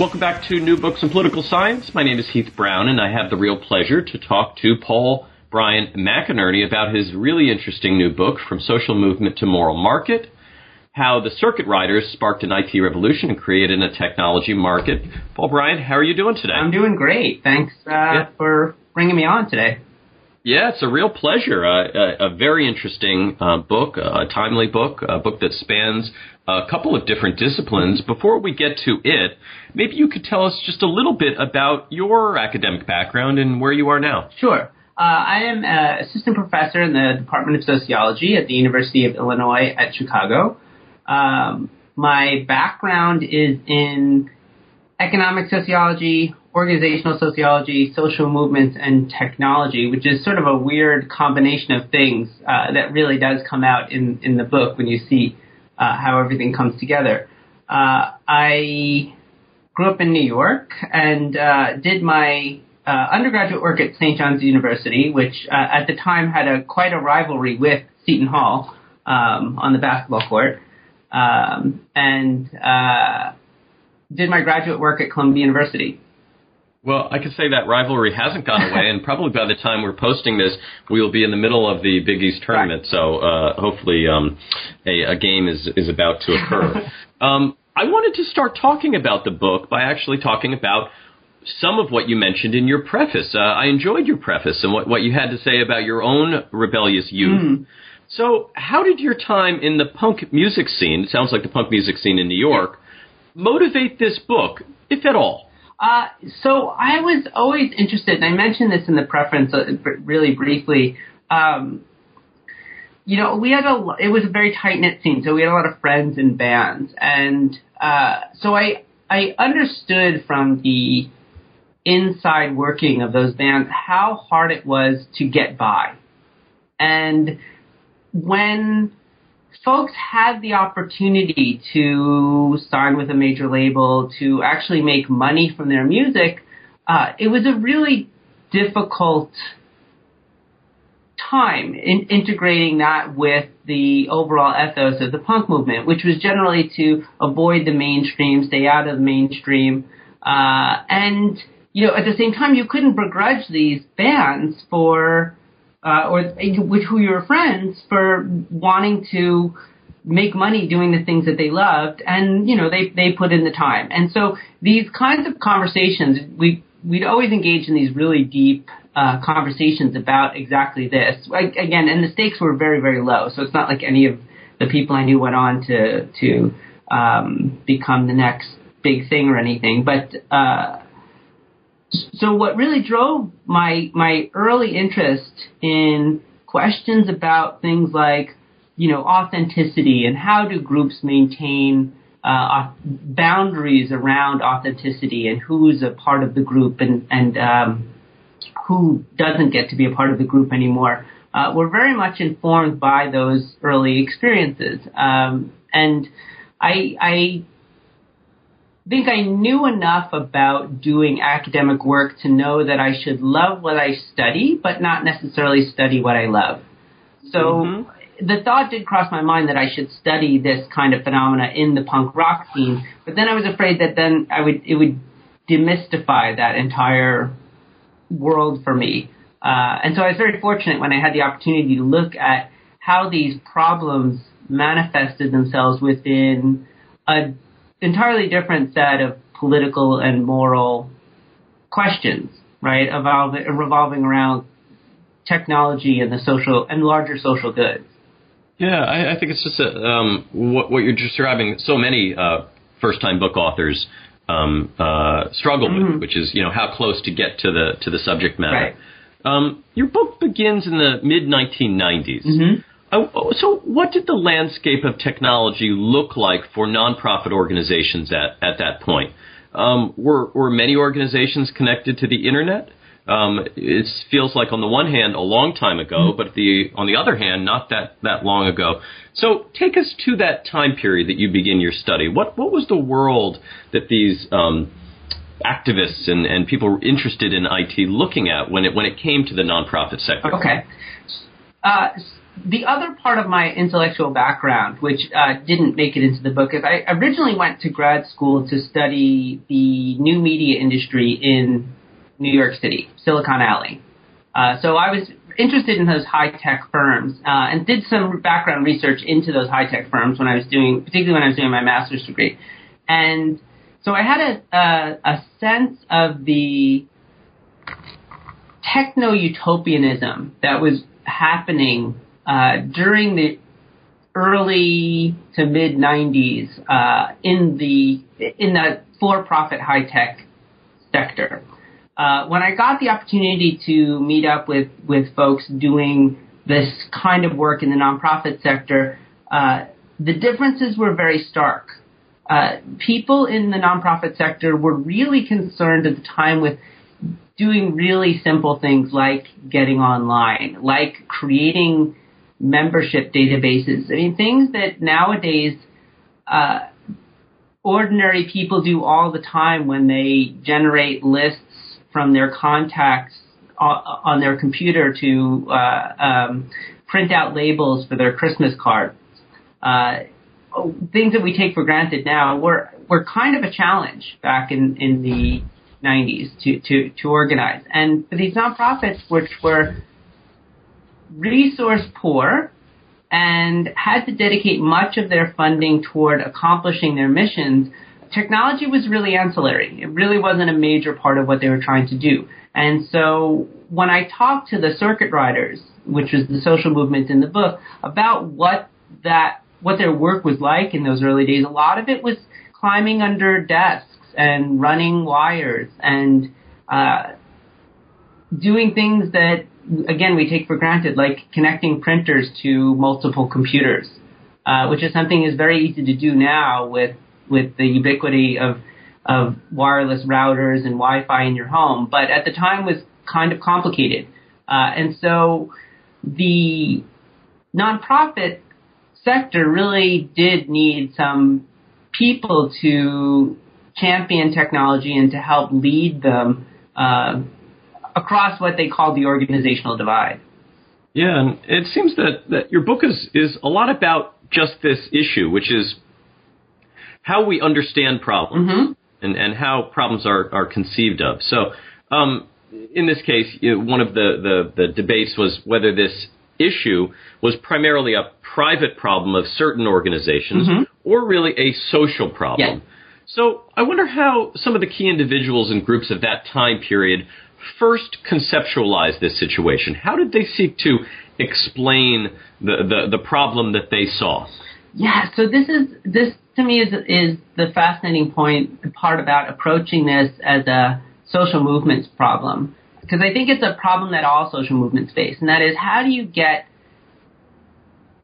Welcome back to New Books in Political Science. My name is Heath Brown, and I have the real pleasure to talk to Paul Brian McInerney about his really interesting new book, From Social Movement to Moral Market How the Circuit Riders Sparked an IT Revolution and Created a Technology Market. Paul Brian, how are you doing today? I'm doing great. Thanks uh, yeah. for bringing me on today. Yeah, it's a real pleasure. Uh, a, a, very interesting uh, book, a timely book, a book that spans a couple of different disciplines. Before we get to it, maybe you could tell us just a little bit about your academic background and where you are now. Sure. Uh, I am an assistant professor in the Department of Sociology at the University of Illinois at Chicago. Um, my background is in economic sociology, organizational sociology, social movements, and technology, which is sort of a weird combination of things uh, that really does come out in, in the book when you see uh, how everything comes together. Uh, I grew up in New York and uh, did my uh, undergraduate work at St. John's University, which uh, at the time had a quite a rivalry with Seton Hall um, on the basketball court, um, and did my graduate work at Columbia University. Well, I can say that rivalry hasn't gone away, and probably by the time we're posting this, we will be in the middle of the Big East tournament. Right. So uh, hopefully, um, a, a, game is is about to occur. um, I wanted to start talking about the book by actually talking about some of what you mentioned in your preface. Uh, I enjoyed your preface and what, what you had to say about your own rebellious youth. Mm. So, how did your time in the punk music scene, it sounds like the punk music scene in New York, motivate this book, if at all? Uh, so I was always interested, and I mentioned this in the preference uh, really briefly. Um, you know, we had a it was a very tight knit scene, so we had a lot of friends in bands, and uh, so I I understood from the inside working of those bands how hard it was to get by, and when folks had the opportunity to sign with a major label, to actually make money from their music, uh, it was a really difficult time in integrating that with the overall ethos of the punk movement, which was generally to avoid the mainstream, stay out of the mainstream, uh, and you know at the same time you couldn't begrudge these bands for uh, or with who you were friends for wanting to make money doing the things that they loved and you know they they put in the time. And so these kinds of conversations we we'd always engage in these really deep uh, conversations about exactly this. Like, again and the stakes were very very low so it's not like any of the people I knew went on to to um, become the next big thing or anything. But uh, so what really drove my my early interest in questions about things like you know authenticity and how do groups maintain uh, boundaries around authenticity and who's a part of the group and and um, who doesn't get to be a part of the group anymore uh, were very much informed by those early experiences. Um, and I, I think I knew enough about doing academic work to know that I should love what I study, but not necessarily study what I love. So mm-hmm. the thought did cross my mind that I should study this kind of phenomena in the punk rock scene, but then I was afraid that then I would it would demystify that entire world for me. Uh, and so I was very fortunate when I had the opportunity to look at how these problems manifested themselves within a entirely different set of political and moral questions, right? Evolving, revolving around technology and the social and larger social goods. Yeah, I, I think it's just a, um, what, what, you're describing. So many uh, first-time book authors um, uh, struggle mm-hmm. with, which is you know how close to get to the to the subject matter. Right. Um, your book begins in the mid 1990s. Mm-hmm. Oh, so, what did the landscape of technology look like for nonprofit organizations at, at that point? Um, were, were many organizations connected to the internet? Um, it feels like, on the one hand, a long time ago, mm-hmm. but the, on the other hand, not that, that long ago. So, take us to that time period that you begin your study. What, what was the world that these um, activists and, and people interested in IT looking at when it, when it came to the nonprofit sector? Okay. uh, the other part of my intellectual background, which uh, didn't make it into the book, is I originally went to grad school to study the new media industry in New York City, Silicon Alley. Uh, so I was interested in those high tech firms uh, and did some background research into those high tech firms when I was doing, particularly when I was doing my master's degree. And so I had a, a, a sense of the techno utopianism that was happening uh, during the early to mid 90s uh, in the in the for-profit high tech sector. Uh, when I got the opportunity to meet up with with folks doing this kind of work in the nonprofit sector, uh, the differences were very stark. Uh, people in the nonprofit sector were really concerned at the time with doing really simple things like getting online, like creating membership databases. I mean, things that nowadays uh, ordinary people do all the time when they generate lists from their contacts on their computer to uh, um, print out labels for their Christmas cards. Uh, things that we take for granted now were were kind of a challenge back in, in the 90s to, to, to organize. And for these nonprofits, which were resource poor and had to dedicate much of their funding toward accomplishing their missions, technology was really ancillary. It really wasn't a major part of what they were trying to do. And so when I talked to the circuit riders, which was the social movement in the book, about what that what their work was like in those early days, a lot of it was climbing under desks and running wires and uh, doing things that again, we take for granted, like connecting printers to multiple computers, uh, which is something is very easy to do now with with the ubiquity of of wireless routers and Wi-Fi in your home. But at the time was kind of complicated, uh, and so the nonprofit sector really did need some people to champion technology and to help lead them. Uh, across what they call the organizational divide. Yeah, and it seems that, that your book is, is a lot about just this issue, which is how we understand problems mm-hmm. and, and how problems are, are conceived of. So, um, in this case, one of the, the, the debates was whether this issue was primarily a private problem of certain organizations mm-hmm. or really a social problem. Yes. So I wonder how some of the key individuals and groups of that time period first conceptualize this situation? How did they seek to explain the, the, the problem that they saw? Yeah, so this is this to me is is the fascinating point, the part about approaching this as a social movements problem. Because I think it's a problem that all social movements face, and that is how do you get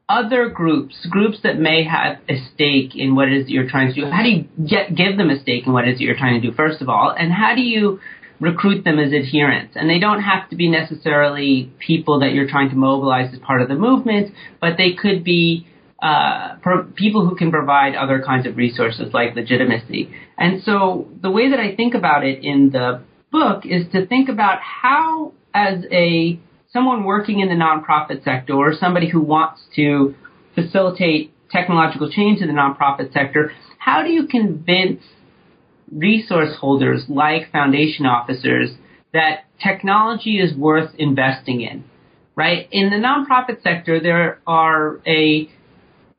other groups, groups that may have a stake in what it is that you're trying to do, how do you get, give them a stake in what it is that you're trying to do, first of all, and how do you recruit them as adherents. And they don't have to be necessarily people that you're trying to mobilize as part of the movement, but they could be uh, people who can provide other kinds of resources like legitimacy. And so the way that I think about it in the book is to think about how, as a someone working in the nonprofit sector or somebody who wants to facilitate technological change in the nonprofit sector, how do you convince resource holders like foundation officers that technology is worth investing in, right? In the nonprofit sector, there are a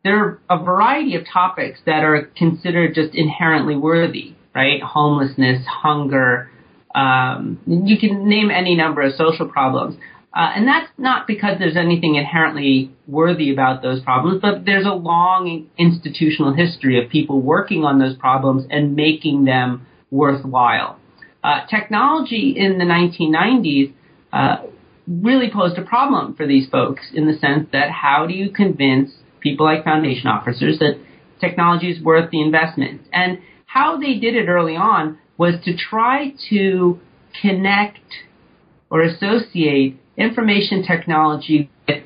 there are a variety of topics that are considered just inherently worthy, right? Homelessness, hunger, um, you can name any number of social problems. Uh, and that's not because there's anything inherently worthy about those problems, but there's a long institutional history of people working on those problems and making them worthwhile. Uh, technology in the 1990s uh, really posed a problem for these folks in the sense that how do you convince people like foundation officers that technology is worth the investment? And how they did it early on was to try to connect or associate information technology with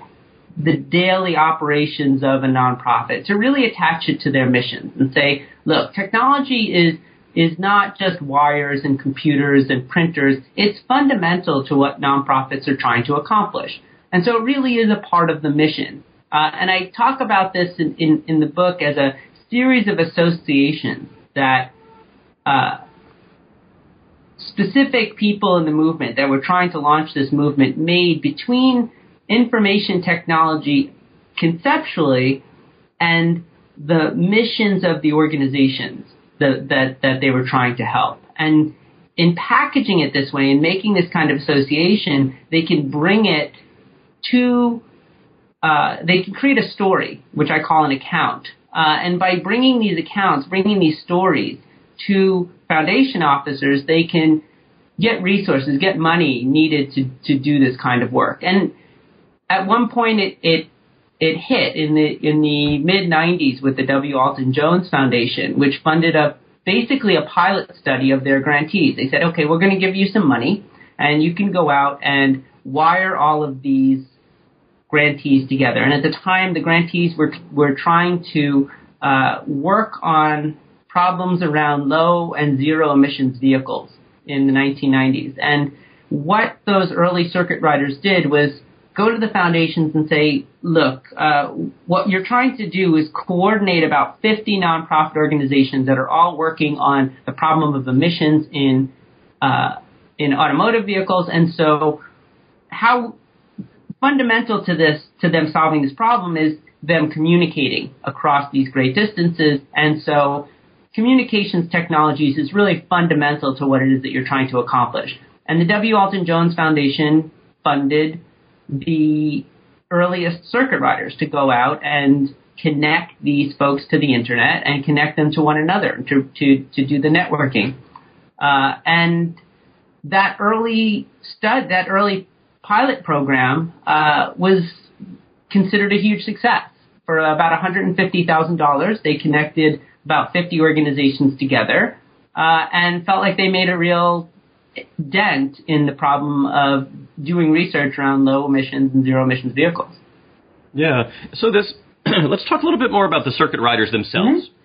the daily operations of a nonprofit to really attach it to their missions and say, look, technology is is not just wires and computers and printers. It's fundamental to what nonprofits are trying to accomplish. And so it really is a part of the mission. Uh, and I talk about this in, in, in, the book as a series of associations that uh, specific people in the movement that were trying to launch this movement made between information technology conceptually and the missions of the organizations that, that, that they were trying to help. And in packaging it this way and making this kind of association, they can bring it to, uh, they can create a story, which I call an account. Uh, and by bringing these accounts, bringing these stories to foundation officers, they can get resources, get money needed to, to do this kind of work. And at one point, it, it it hit in the in the mid 90s with the W. Alton Jones Foundation, which funded a basically a pilot study of their grantees. They said, okay, we're going to give you some money, and you can go out and wire all of these grantees together. And at the time, the grantees were were trying to uh, work on problems around low and zero emissions vehicles in the 1990s. And what those early circuit riders did was go to the foundations and say, look, uh, what you're trying to do is coordinate about 50 nonprofit organizations that are all working on the problem of emissions in uh, in automotive vehicles, and so how fundamental to this to them solving this problem is them communicating across these great distances, and so communications technologies is really fundamental to what it is that you're trying to accomplish. And the W. Alton Jones Foundation funded the earliest circuit riders to go out and connect these folks to the internet and connect them to one another to to to do the networking. Uh, and that early stud, that early pilot program uh, was considered a huge success. For about $150,000, they connected about 50 organizations together uh, and felt like they made a real dent in the problem of doing research around low emissions and zero emissions vehicles. Yeah. So this, let's talk a little bit more about the circuit riders themselves. Mm-hmm.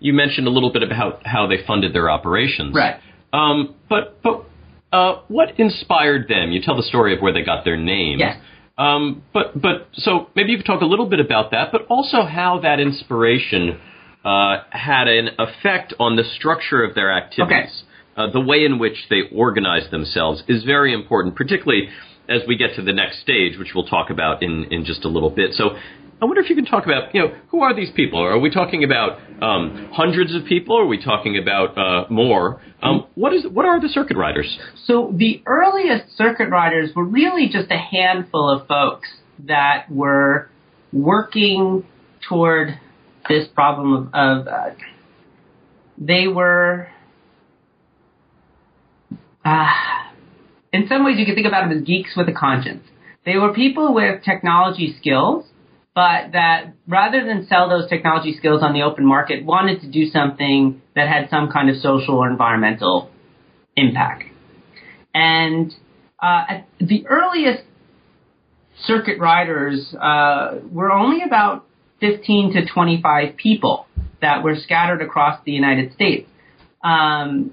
You mentioned a little bit about how they funded their operations. Right. Um, but but uh, what inspired them? You tell the story of where they got their name. Yes. Um, but but so maybe you could talk a little bit about that, but also how that inspiration uh, had an effect on the structure of their activities. Okay uh, the way in which they organize themselves is very important, particularly as we get to the next stage, which we'll talk about in, in just a little bit. So I wonder if you can talk about, you know, who are these people? Are we talking about um, hundreds of people? Or are we talking about uh, more? Um, what is what are the circuit riders? So the earliest circuit riders were really just a handful of folks that were working toward this problem of, of uh, they were uh, in some ways, you can think about them as geeks with a conscience. They were people with technology skills, but that rather than sell those technology skills on the open market, wanted to do something that had some kind of social or environmental impact. And uh, the earliest circuit riders uh, were only about 15 to 25 people that were scattered across the United States. Um,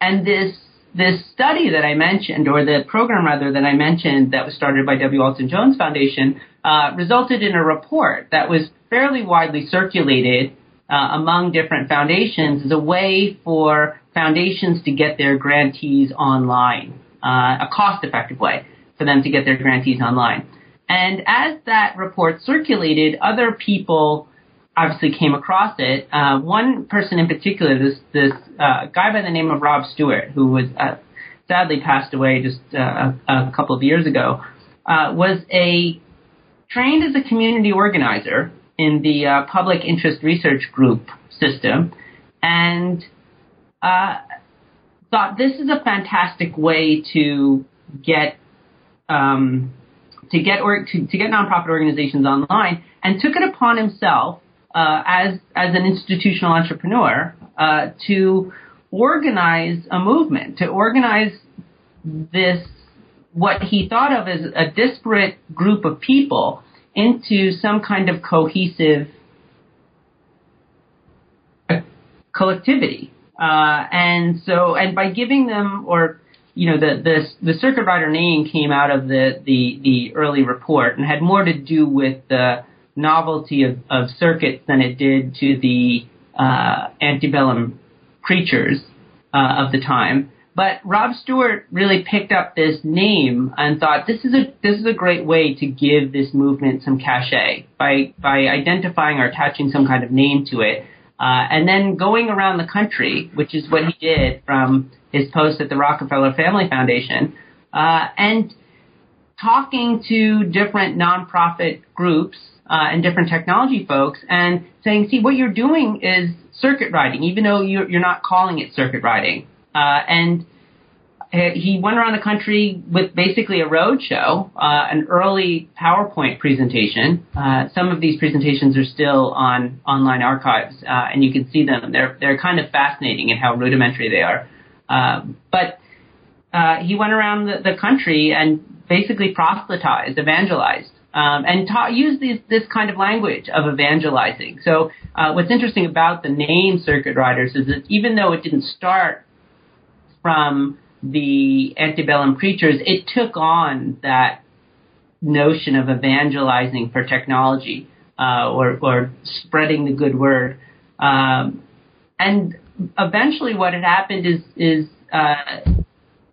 and this this study that I mentioned, or the program rather that I mentioned that was started by W. Alton Jones Foundation, uh, resulted in a report that was fairly widely circulated uh, among different foundations as a way for foundations to get their grantees online, uh, a cost-effective way for them to get their grantees online. And as that report circulated, other people obviously came across it. Uh, one person in particular, this this uh, guy by the name of Rob Stewart, who was uh, sadly passed away just uh, a, a, couple of years ago, uh, was a trained as a community organizer in the uh, public interest research group system, and thought this is a fantastic way to get um, to get or to, to get nonprofit organizations online, and took it upon himself uh, as as an institutional entrepreneur uh, to organize a movement, to organize this what he thought of as a disparate group of people into some kind of cohesive collectivity. Uh, and so, and by giving them or you know, the, the, the circuit rider name came out of the, the, the early report and had more to do with the novelty of, of circuits than it did to the uh, antebellum creatures uh, of the time. But Rob Stewart really picked up this name and thought this is a this is a great way to give this movement some cachet by by identifying or attaching some kind of name to it, uh, and then going around the country, which is what he did from his post at the Rockefeller Family Foundation, uh, and talking to different nonprofit groups uh, and different technology folks and saying, see, what you're doing is circuit riding, even though you're, you're not calling it circuit riding. Uh, and he went around the country with basically a roadshow, uh, an early PowerPoint presentation. Uh, some of these presentations are still on online archives, uh, and you can see them. They're they're kind of fascinating in how rudimentary they are. Um, but uh, he went around the, the, country and basically proselytized, evangelized, um, and used these, this kind of language of evangelizing. So, uh, what's interesting about the name Circuit Riders is that even though it didn't start from the antebellum preachers, it took on that notion of evangelizing for technology uh, or, or, spreading the good word. Um, and eventually, what had happened is, is uh,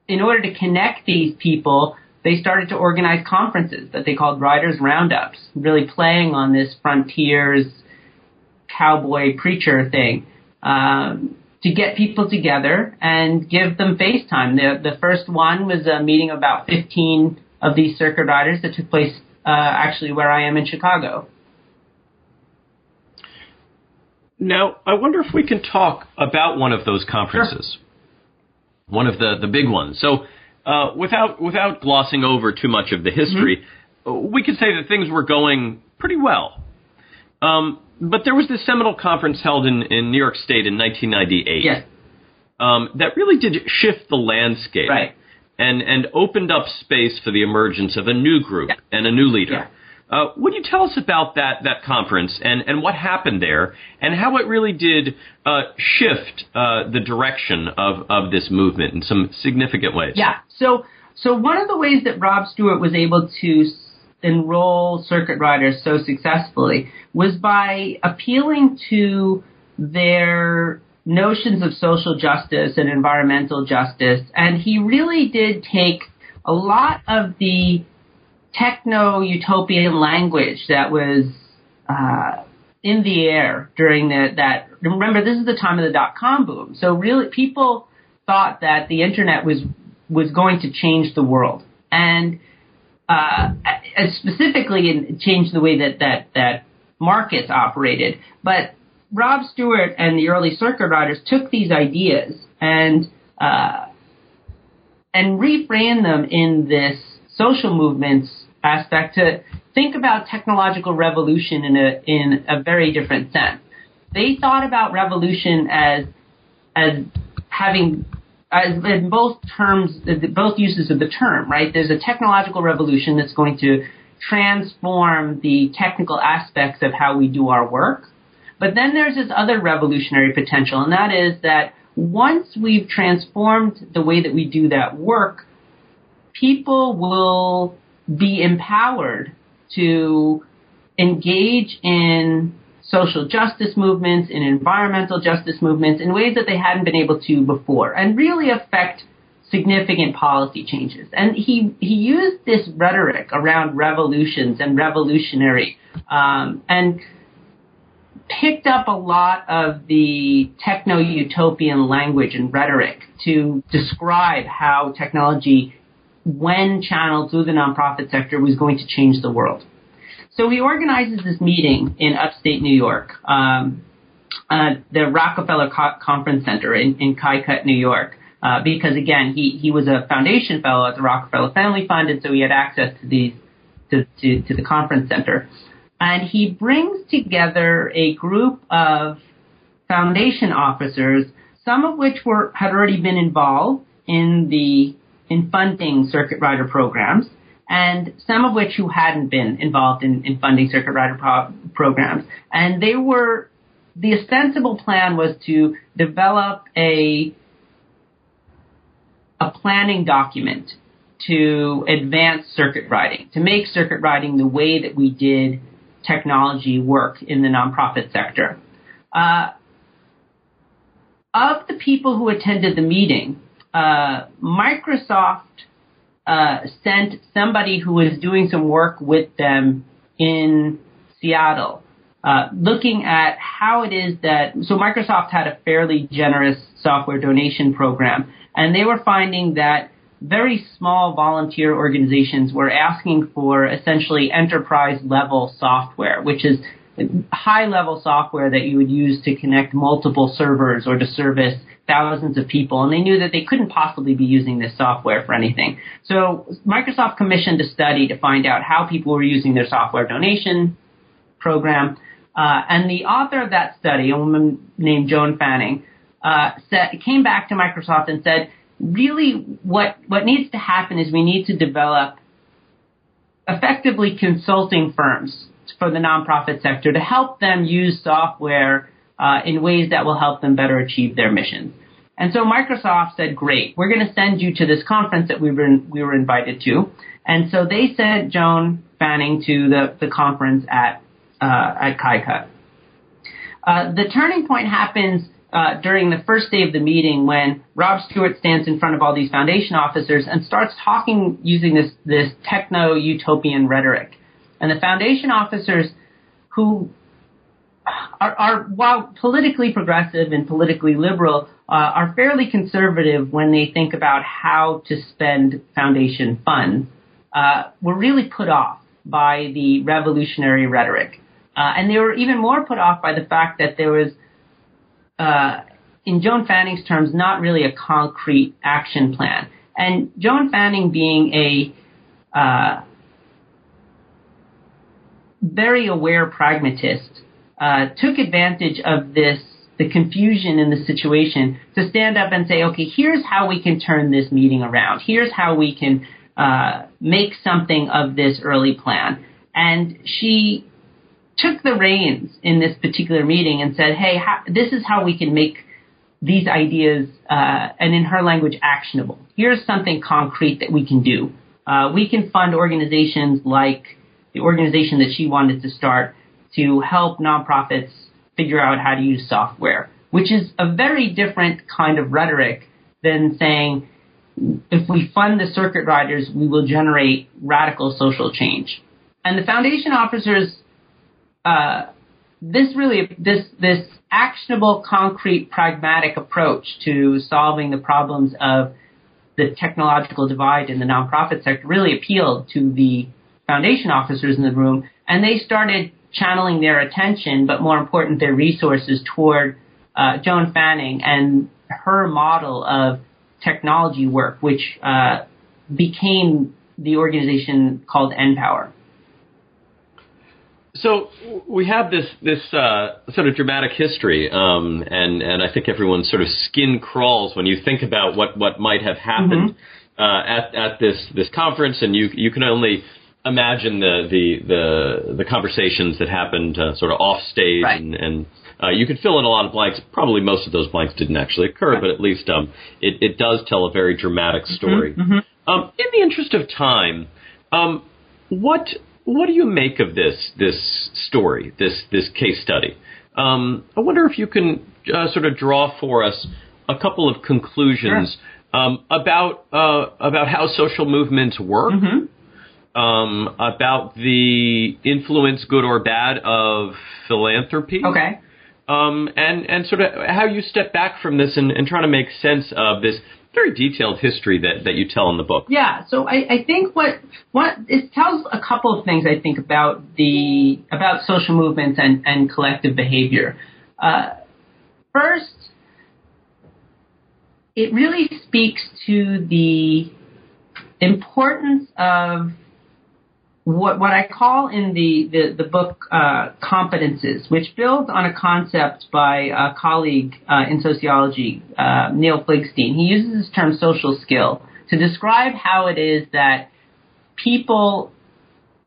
in order to connect these people, they started to organize conferences that they called Riders Roundups, really playing on this frontiers cowboy preacher thing. Um, to get people together and give them FaceTime. The, the first one was a meeting of about 15 of these circuit riders that took place uh, actually where I am in Chicago. Now, I wonder if we can talk about one of those conferences, sure. one of the, the big ones. So, uh, without without glossing over too much of the history, mm-hmm. we could say that things were going pretty well. Um, but there was this seminal conference held in, in New York State in 1998 yes. um, that really did shift the landscape right. and, and opened up space for the emergence of a new group yeah. and a new leader. Yeah. Uh, would you tell us about that, that conference and, and what happened there and how it really did uh, shift uh, the direction of, of this movement in some significant ways? Yeah. So, so one of the ways that Rob Stewart was able to enroll circuit riders so successfully was by appealing to their notions of social justice and environmental justice. And he really did take a lot of the techno utopian language that was uh, in the air during the, that. Remember, this is the time of the dot com boom. So really, people thought that the internet was was going to change the world. And uh, specifically in changed the way that, that, that markets operated. But Rob Stewart and the early circuit riders took these ideas and uh, and reframed them in this social movements aspect to think about technological revolution in a in a very different sense. They thought about revolution as as having as in both terms, both uses of the term, right? There's a technological revolution that's going to transform the technical aspects of how we do our work. But then there's this other revolutionary potential, and that is that once we've transformed the way that we do that work, people will be empowered to engage in social justice movements, in environmental justice movements in ways that they hadn't been able to before and really affect significant policy changes. And he, he used this rhetoric around revolutions and revolutionary um, and picked up a lot of the techno utopian language and rhetoric to describe how technology, when channeled through the nonprofit sector, was going to change the world. So he organizes this meeting in upstate New York, um, uh, the Rockefeller Co- Conference Center in, in Kaicut, New York. Uh, because again, he, he was a foundation fellow at the Rockefeller Family Fund, and so he had access to these to, to, to the conference center. And he brings together a group of foundation officers, some of which were had already been involved in the in funding circuit rider programs, and some of which who hadn't been involved in, in funding circuit rider pro- programs. And they were, the ostensible plan was to develop a, a planning document to advance circuit riding, to make circuit riding the way that we did technology work in the nonprofit sector. Uh, of the people who attended the meeting, uh, Microsoft uh, sent somebody who was doing some work with them in Seattle, uh, looking at how it is that so Microsoft had a fairly generous software donation program, and they were finding that very small volunteer organizations were asking for essentially enterprise level software, which is high level software that you would use to connect multiple servers or to service thousands of people, and they knew that they couldn't possibly be using this software for anything. So Microsoft commissioned a study to find out how people were using their software donation program. Uh, and the author of that study, a woman named Joan Fanning, uh, said, came back to Microsoft and said, really what, what needs to happen is we need to develop effectively consulting firms for the nonprofit sector to help them use software uh, in ways that will help them better achieve their missions. And so Microsoft said, great, we're going to send you to this conference that we were, we were invited to. And so they sent Joan Fanning to the, the conference at, uh, at KaiCut. Uh, the turning point happens uh, during the first day of the meeting when Rob Stewart stands in front of all these foundation officers and starts talking using this, this techno utopian rhetoric. And the foundation officers who are, are, while politically progressive and politically liberal, uh, are fairly conservative when they think about how to spend foundation funds, uh, were really put off by the revolutionary rhetoric. Uh, and they were even more put off by the fact that there was, uh, in Joan Fanning's terms, not really a concrete action plan. And Joan Fanning being a uh, very aware pragmatist, uh, took advantage of this, the confusion in the situation, to stand up and say, okay, here's how we can turn this meeting around. Here's how we can uh, make something of this early plan. And she took the reins in this particular meeting and said, hey, how, this is how we can make these ideas, uh, and in her language, actionable. Here's something concrete that we can do. Uh, we can fund organizations like the organization that she wanted to start to help nonprofits figure out how to use software, which is a very different kind of rhetoric than saying, if we fund the circuit riders, we will generate radical social change. And the foundation officers, uh, this really, this, this actionable, concrete, pragmatic approach to solving the problems of the technological divide in the nonprofit sector really appealed to the foundation officers in the room, and they started channeling their attention, but more important, their resources toward uh, Joan Fanning and her model of technology work, which uh, became the organization called NPower. So we have this this uh, sort of dramatic history, um, and and I think everyone's sort of skin crawls when you think about what, what might have happened mm-hmm. uh, at at this this conference, and you you can only imagine the the the, the conversations that happened uh, sort of off stage, right. and, and uh, you could fill in a lot of blanks. Probably most of those blanks didn't actually occur, right. but at least um, it, it does tell a very dramatic mm-hmm, story. Mm-hmm, mm-hmm. Um, in the interest of time, um, what what do you make of this this story, this this case study? Um, I wonder if you can uh, sort of draw for us a couple of conclusions sure. um, about uh, about how social movements work, mm-hmm um, about the influence, good or bad, of philanthropy. Okay. Um, and and sort of how you step back from this and, and trying to make sense of this very detailed history that, that you tell in the book. Yeah, so I, I think what what it tells a couple of things I think about the about social movements and, and collective behavior. Uh, first, it really speaks to the importance of what what I call in the the, the book uh, competences, which builds on a concept by a colleague uh, in sociology, uh, Neil Fligstein. He uses this term social skill to describe how it is that people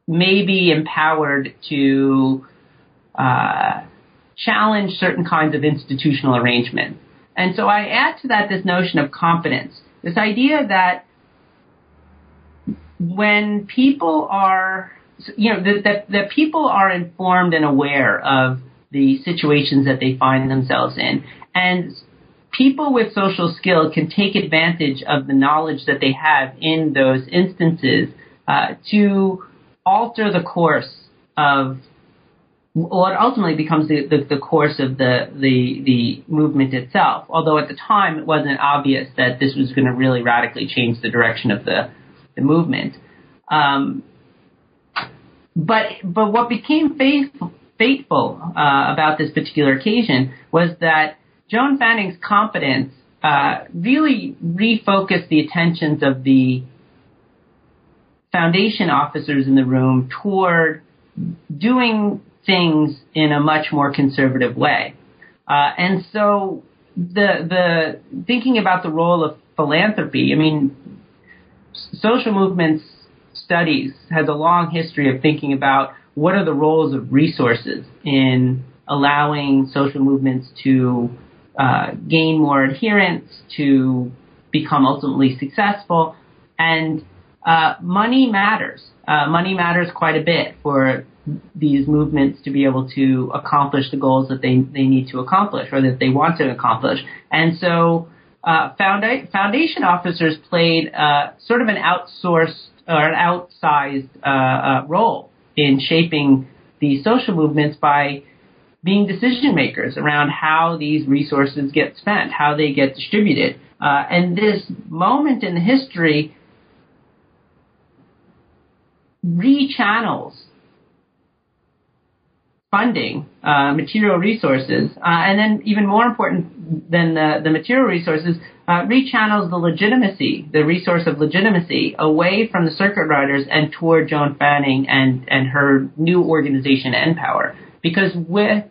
may be empowered to uh, challenge certain kinds of institutional arrangement. And so I add to that this notion of competence This idea that when people are, you know, that, that, people are informed and aware of the situations that they find themselves in. And people with social skill can take advantage of the knowledge that they have in those instances uh, to alter the course of what ultimately becomes the, the, the, course of the, the, the movement itself. Although at the time it wasn't obvious that this was going to really radically change the direction of the, the movement. Um, but but what became faithful, fateful uh, about this particular occasion was that Joan Fanning's competence uh, really refocused the attentions of the foundation officers in the room toward doing things in a much more conservative way. Uh, and so the the thinking about the role of philanthropy, I mean, social movements studies has a long history of thinking about what are the roles of resources in allowing social movements to uh, gain more adherents, to become ultimately successful, and uh, money matters. Uh, money matters quite a bit for these movements to be able to accomplish the goals that they, they need to accomplish or that they want to accomplish. And so uh, founda- foundation officers played uh, sort of an outsourced or an outsized uh, uh, role in shaping the social movements by being decision makers around how these resources get spent, how they get distributed. Uh, and this moment in history rechannels funding, uh, material resources, uh, and then even more important than the, the material resources, uh, rechannels the legitimacy, the resource of legitimacy, away from the circuit riders and toward Joan Fanning and, and her new organization, NPower. Because with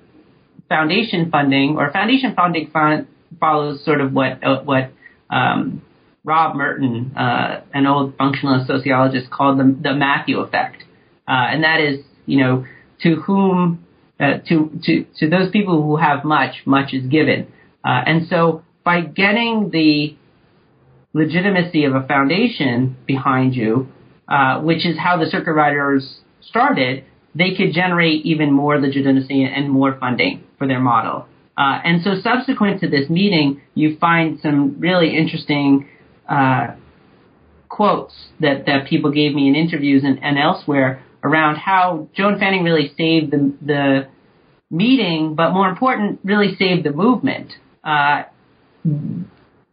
foundation funding, or foundation funding fund, follows sort of what uh, what um, Rob Merton, uh, an old functionalist sociologist, called the, the Matthew effect, uh, and that is, you know, to whom uh, to, to, to those people who have much, much is given. Uh, and so by getting the legitimacy of a foundation behind you, uh, which is how the circuit riders started, they could generate even more legitimacy and more funding for their model. Uh, and so subsequent to this meeting, you find some really interesting uh, quotes that, that people gave me in interviews and, and elsewhere around how Joan Fanning really saved the, the meeting, but more important, really saved the movement. Uh,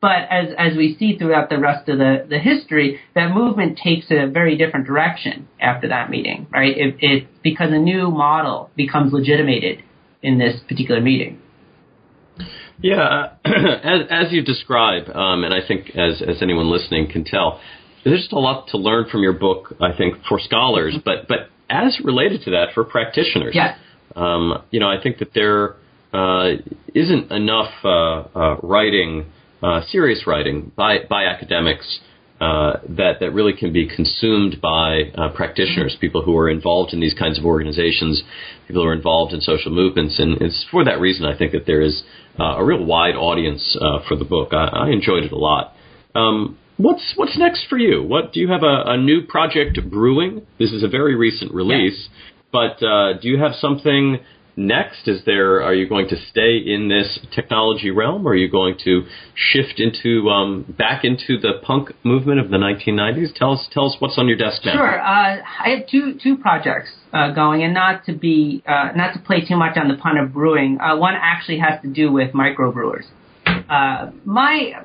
but as as we see throughout the rest of the, the history, that movement takes a very different direction after that meeting, right? It, because a new model becomes legitimated in this particular meeting. Yeah, as, as you describe, um, and I think as as anyone listening can tell, there's just a lot to learn from your book. I think for scholars, but but as related to that for practitioners. Yes. Um, you know, I think that there uh, not enough uh, uh, writing, uh, serious writing by by academics. Uh, that that really can be consumed by uh, practitioners, people who are involved in these kinds of organizations, people who are involved in social movements, and it's for that reason I think that there is a real wide audience for the book. I, I enjoyed it a lot. Um, what's what's next for you? What do you have a, a new project brewing? This is a very recent release. But uh, do you have something next? Is there? Are you going to stay in this technology realm? Or are you going to shift into um, back into the punk movement of the 1990s? Tell us, tell us what's on your desk now. Sure. Uh, I have two two projects uh, going, and not to be uh, not to play too much on the pun of brewing. Uh, one actually has to do with microbrewers. Uh, my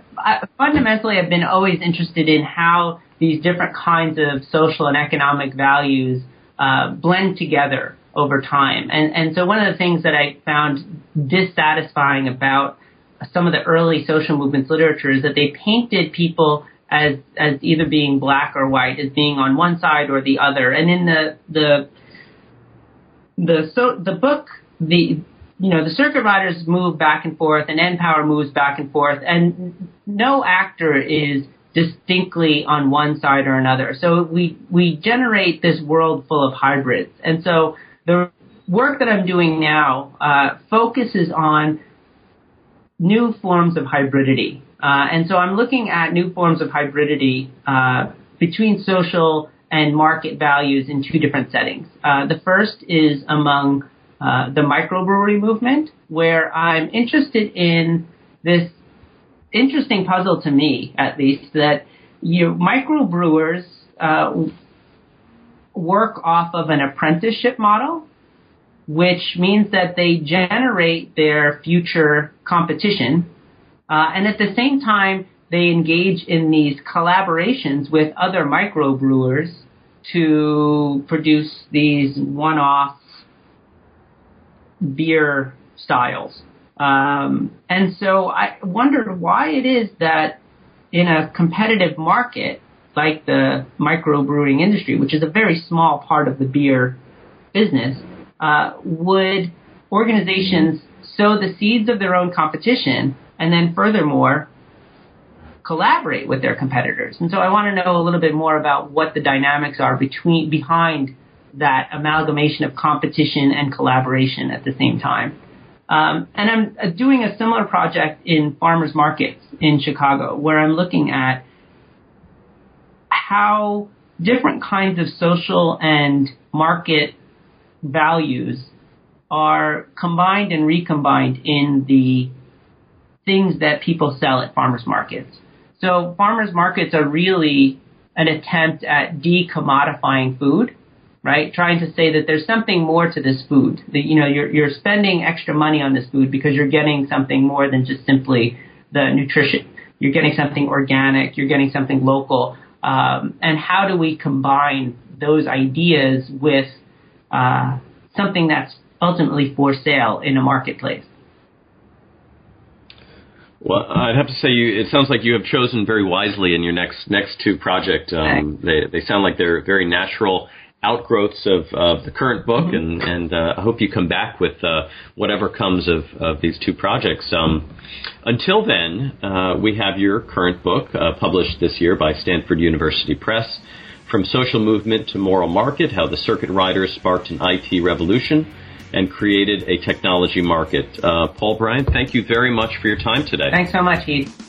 fundamentally, I've been always interested in how these different kinds of social and economic values uh, blend together over time. And, and so one of the things that I found dissatisfying about some of the early social movements literature is that they painted people as as either being black or white, as being on one side or the other. And in the the the so the book the you know the circuit riders move back and forth and NPower moves back and forth and no actor is distinctly on one side or another. So we we generate this world full of hybrids, and so the work that I'm doing now uh, focuses on new forms of hybridity. Uh, and so I'm looking at new forms of hybridity uh, between social and market values in two different settings. Uh, the first is among uh, the microbrewery movement, where I'm interested in this interesting puzzle to me, at least, that you microbrewers uh, work off of an apprenticeship model, which means that they generate their future competition, uh, and at the same time they engage in these collaborations with other microbrewers to produce these one-off beer styles. Um, and so I wondered why it is that in a competitive market like the microbrewing industry, which is a very small part of the beer business, uh, would organizations sow the seeds of their own competition and then furthermore collaborate with their competitors. And so I want to know a little bit more about what the dynamics are between behind that amalgamation of competition and collaboration at the same time. Um, and I'm uh, doing a similar project in farmers markets in Chicago, where I'm looking at how different kinds of social and market values are combined and recombined in the things that people sell at farmers markets. So farmers markets are really an attempt at decommodifying food, right? Trying to say that there's something more to this food. That you know, you're you're spending extra money on this food because you're getting something more than just simply the nutrition. You're getting something organic. You're getting something local. Um, and how do we combine those ideas with uh, something that's ultimately for sale in a marketplace? Well, I'd have to say you. It sounds like you have chosen very wisely in your next next two projects. Um, they they sound like they're very natural outgrowths of, of the current book, mm-hmm. and and uh, I hope you come back with uh, whatever comes of, of these two projects. Um, until then, uh, we have your current book uh, published this year by Stanford University Press. From social movement to moral market, how the circuit riders sparked an IT revolution and created a technology market. Uh, Paul-Brian, thank you very much for your time today. Thanks so much, Heath.